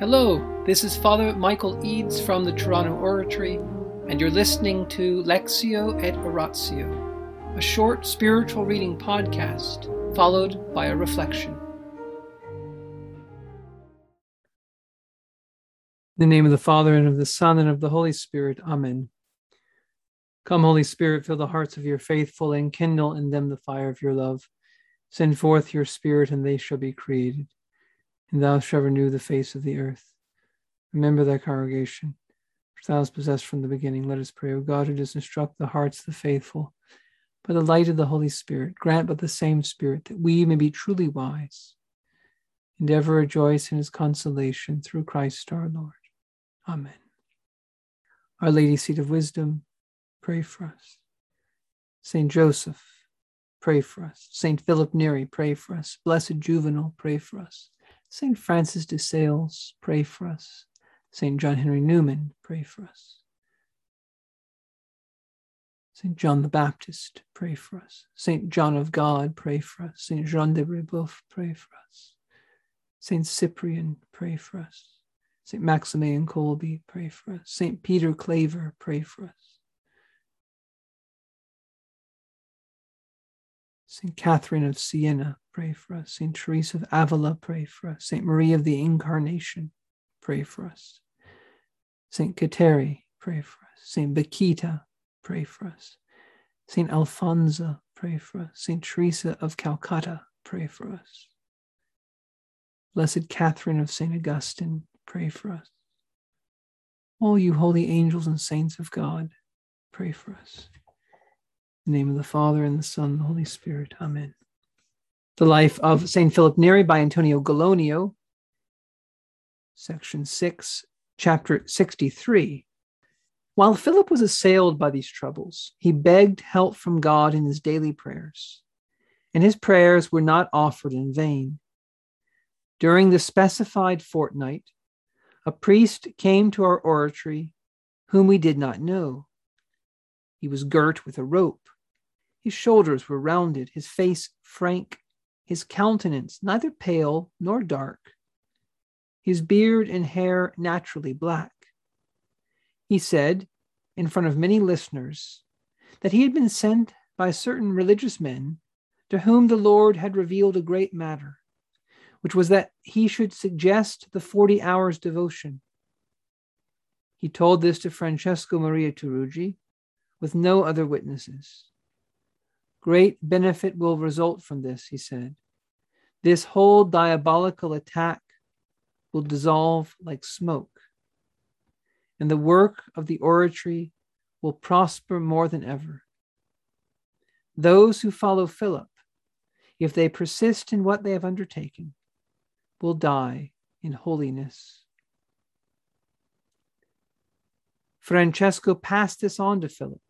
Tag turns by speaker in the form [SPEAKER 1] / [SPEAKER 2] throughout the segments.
[SPEAKER 1] Hello, this is Father Michael Eads from the Toronto Oratory, and you're listening to Lectio et Oratio, a short spiritual reading podcast followed by a reflection. In the name of the Father, and of the Son, and of the Holy Spirit, Amen. Come, Holy Spirit, fill the hearts of your faithful, and kindle in them the fire of your love. Send forth your Spirit, and they shall be created and thou shalt renew the face of the earth. Remember thy congregation, which thou hast possessed from the beginning. Let us pray, O God, who does instruct the hearts of the faithful by the light of the Holy Spirit, grant but the same Spirit that we may be truly wise and ever rejoice in his consolation through Christ our Lord. Amen. Our Lady, seat of wisdom, pray for us. Saint Joseph, pray for us. Saint Philip Neri, pray for us. Blessed Juvenal, pray for us. St. Francis de Sales, pray for us. St. John Henry Newman, pray for us. St. John the Baptist, pray for us. St. John of God, pray for us. St. Jean de Brebeuf, pray for us. St. Cyprian, pray for us. St. Maximilian Kolbe, pray for us. St. Peter Claver, pray for us. St. Catherine of Siena, pray for us. St. Teresa of Avila, pray for us. St. Maria of the Incarnation, pray for us. St. Kateri, pray for us. St. Bakhita, pray for us. St. Alfonso, pray for us. St. Teresa of Calcutta, pray for us. Blessed Catherine of St. Augustine, pray for us. All you holy angels and saints of God, pray for us. In the name of the Father, and the Son, and the Holy Spirit. Amen. The Life of St. Philip Neri by Antonio Gallonio, section 6, chapter 63. While Philip was assailed by these troubles, he begged help from God in his daily prayers, and his prayers were not offered in vain. During the specified fortnight, a priest came to our oratory whom we did not know. He was girt with a rope his shoulders were rounded, his face frank, his countenance neither pale nor dark, his beard and hair naturally black. He said, in front of many listeners, that he had been sent by certain religious men to whom the Lord had revealed a great matter, which was that he should suggest the 40 hours devotion. He told this to Francesco Maria Tarugi with no other witnesses. Great benefit will result from this, he said. This whole diabolical attack will dissolve like smoke, and the work of the oratory will prosper more than ever. Those who follow Philip, if they persist in what they have undertaken, will die in holiness. Francesco passed this on to Philip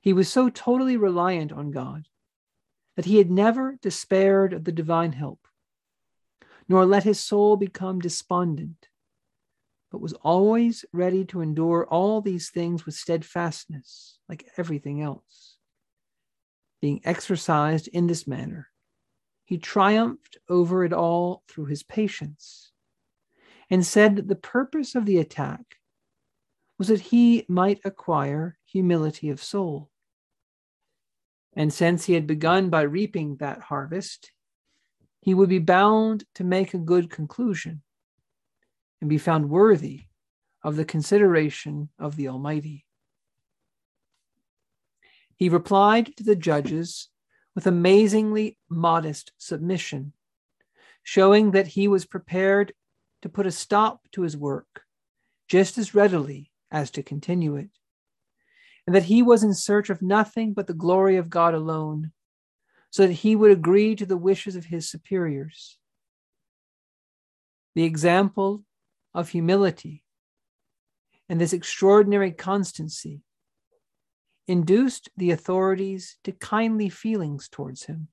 [SPEAKER 1] he was so totally reliant on God that he had never despaired of the divine help, nor let his soul become despondent, but was always ready to endure all these things with steadfastness, like everything else. Being exercised in this manner, he triumphed over it all through his patience, and said that the purpose of the attack was that he might acquire humility of soul. And since he had begun by reaping that harvest, he would be bound to make a good conclusion and be found worthy of the consideration of the Almighty. He replied to the judges with amazingly modest submission, showing that he was prepared to put a stop to his work just as readily as to continue it and that he was in search of nothing but the glory of God alone, so that he would agree to the wishes of his superiors. The example of humility and this extraordinary constancy induced the authorities to kindly feelings towards him.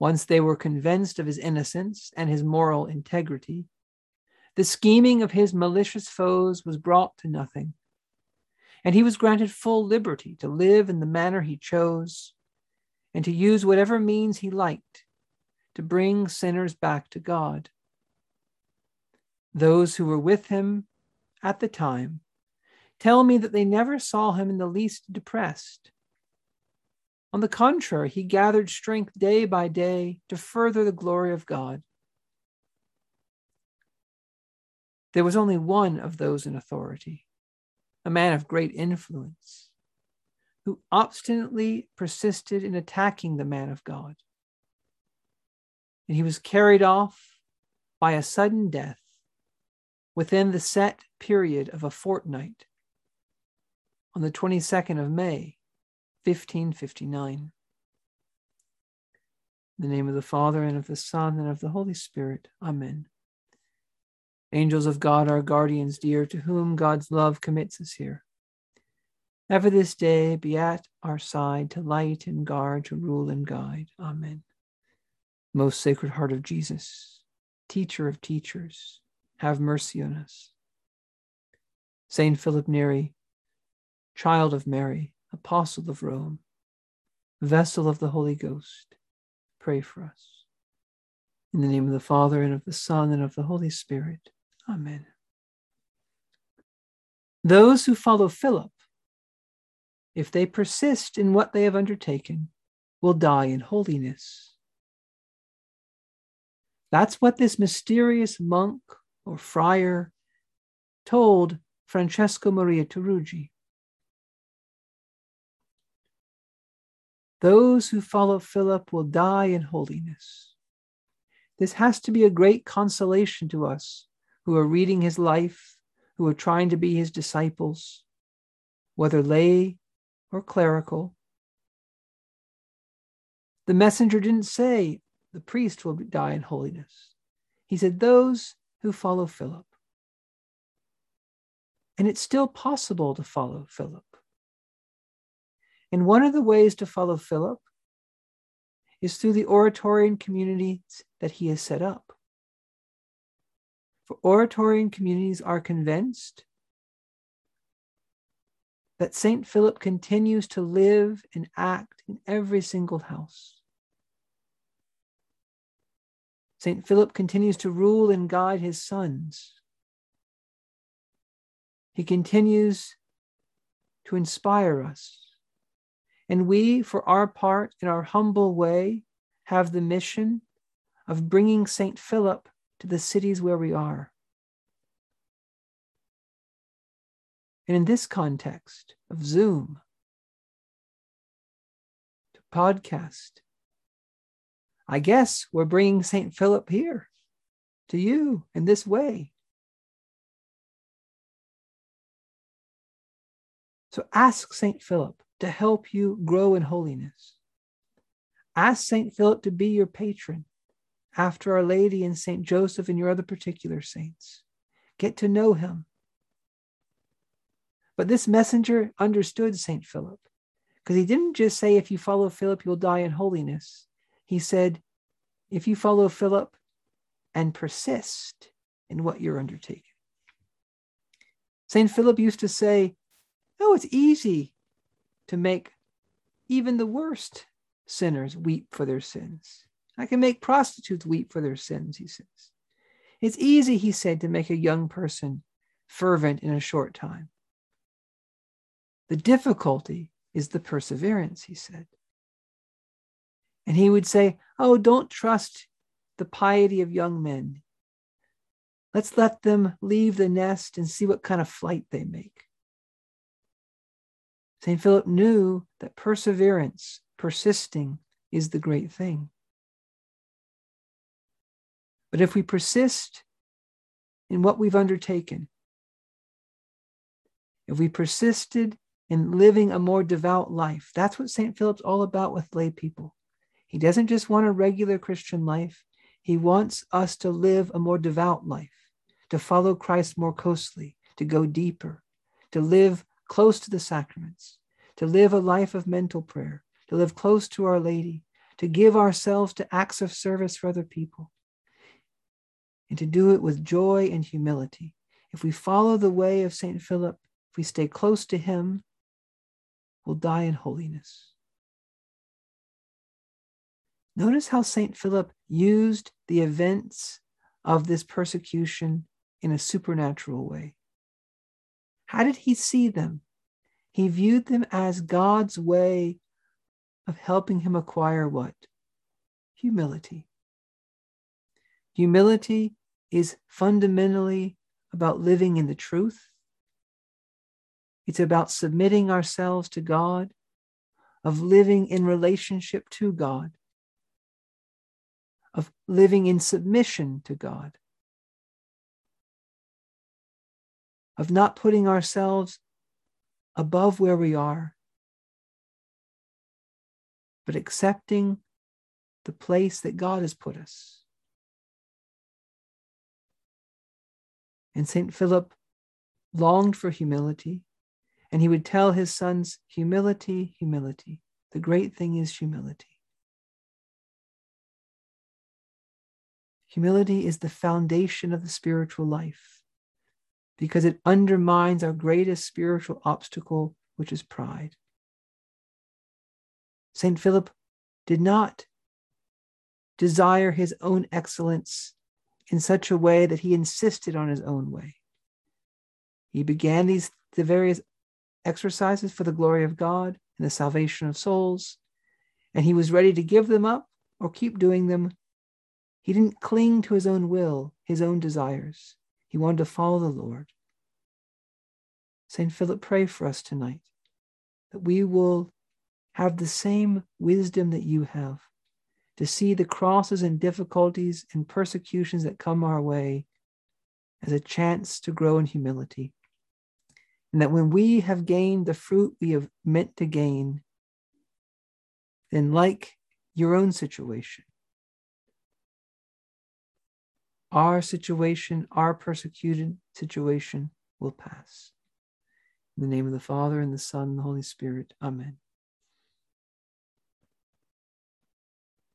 [SPEAKER 1] Once they were convinced of his innocence and his moral integrity, the scheming of his malicious foes was brought to nothing and he was granted full liberty to live in the manner he chose and to use whatever means he liked to bring sinners back to God. Those who were with him at the time tell me that they never saw him in the least depressed. On the contrary, he gathered strength day by day to further the glory of God. There was only one of those in authority, a man of great influence, who obstinately persisted in attacking the man of God. And he was carried off by a sudden death within the set period of a fortnight on the 22nd of May, 1559. In the name of the Father, and of the Son, and of the Holy Spirit. Amen. Angels of God, our guardians dear, to whom God's love commits us here. Ever this day be at our side to light and guard, to rule and guide. Amen. Most Sacred Heart of Jesus, Teacher of teachers, have mercy on us. Saint Philip Neri, Child of Mary, Apostle of Rome, Vessel of the Holy Ghost, pray for us. In the name of the Father, and of the Son, and of the Holy Spirit. Amen. Those who follow Philip, if they persist in what they have undertaken, will die in holiness. That's what this mysterious monk or friar told Francesco Maria Tarugi. Those who follow Philip will die in holiness. This has to be a great consolation to us who are reading his life, who are trying to be his disciples, whether lay or clerical. The messenger didn't say the priest will die in holiness. He said those who follow Philip. And it's still possible to follow Philip. And one of the ways to follow Philip is through the Oratorian communities that he has set up. For Oratorian communities are convinced that St. Philip continues to live and act in every single house. St. Philip continues to rule and guide his sons. He continues to inspire us. And we, for our part, in our humble way, have the mission of bringing St. Philip to the cities where we are. And in this context of Zoom, to podcast, I guess we're bringing St. Philip here to you in this way. So ask St. Philip to help you grow in holiness. Ask St. Philip to be your patron after Our Lady and St. Joseph and your other particular saints. Get to know him. But this messenger understood St. Philip because he didn't just say, if you follow Philip, you'll die in holiness. He said, if you follow Philip and persist in what you're undertaking. St. Philip used to say, Oh, it's easy to make even the worst sinners weep for their sins. I can make prostitutes weep for their sins, he says. It's easy, he said, to make a young person fervent in a short time. The difficulty is the perseverance, he said. And he would say, Oh, don't trust the piety of young men. Let's let them leave the nest and see what kind of flight they make. St. Philip knew that perseverance, persisting, is the great thing. But if we persist in what we've undertaken, if we persisted in living a more devout life, that's what St. Philip's all about with lay people. He doesn't just want a regular Christian life, he wants us to live a more devout life, to follow Christ more closely, to go deeper, to live close to the sacraments, to live a life of mental prayer, to live close to Our Lady, to give ourselves to acts of service for other people and to do it with joy and humility. If we follow the way of St. Philip, if we stay close to him, we'll die in holiness. Notice how St. Philip used the events of this persecution in a supernatural way. How did he see them? He viewed them as God's way of helping him acquire what? Humility. Humility is fundamentally about living in the truth. It's about submitting ourselves to God, of living in relationship to God, of living in submission to God, of not putting ourselves above where we are, but accepting the place that God has put us. And St. Philip longed for humility, and he would tell his sons, Humility, humility. The great thing is humility. Humility is the foundation of the spiritual life because it undermines our greatest spiritual obstacle, which is pride. St. Philip did not desire his own excellence in such a way that he insisted on his own way. He began these the various exercises for the glory of God and the salvation of souls, and he was ready to give them up or keep doing them. He didn't cling to his own will, his own desires. He wanted to follow the Lord. St. Philip, pray for us tonight that we will have the same wisdom that you have to see the crosses and difficulties and persecutions that come our way as a chance to grow in humility. And that when we have gained the fruit we have meant to gain, then, like your own situation, our situation, our persecuted situation will pass. In the name of the Father, and the Son, and the Holy Spirit. Amen.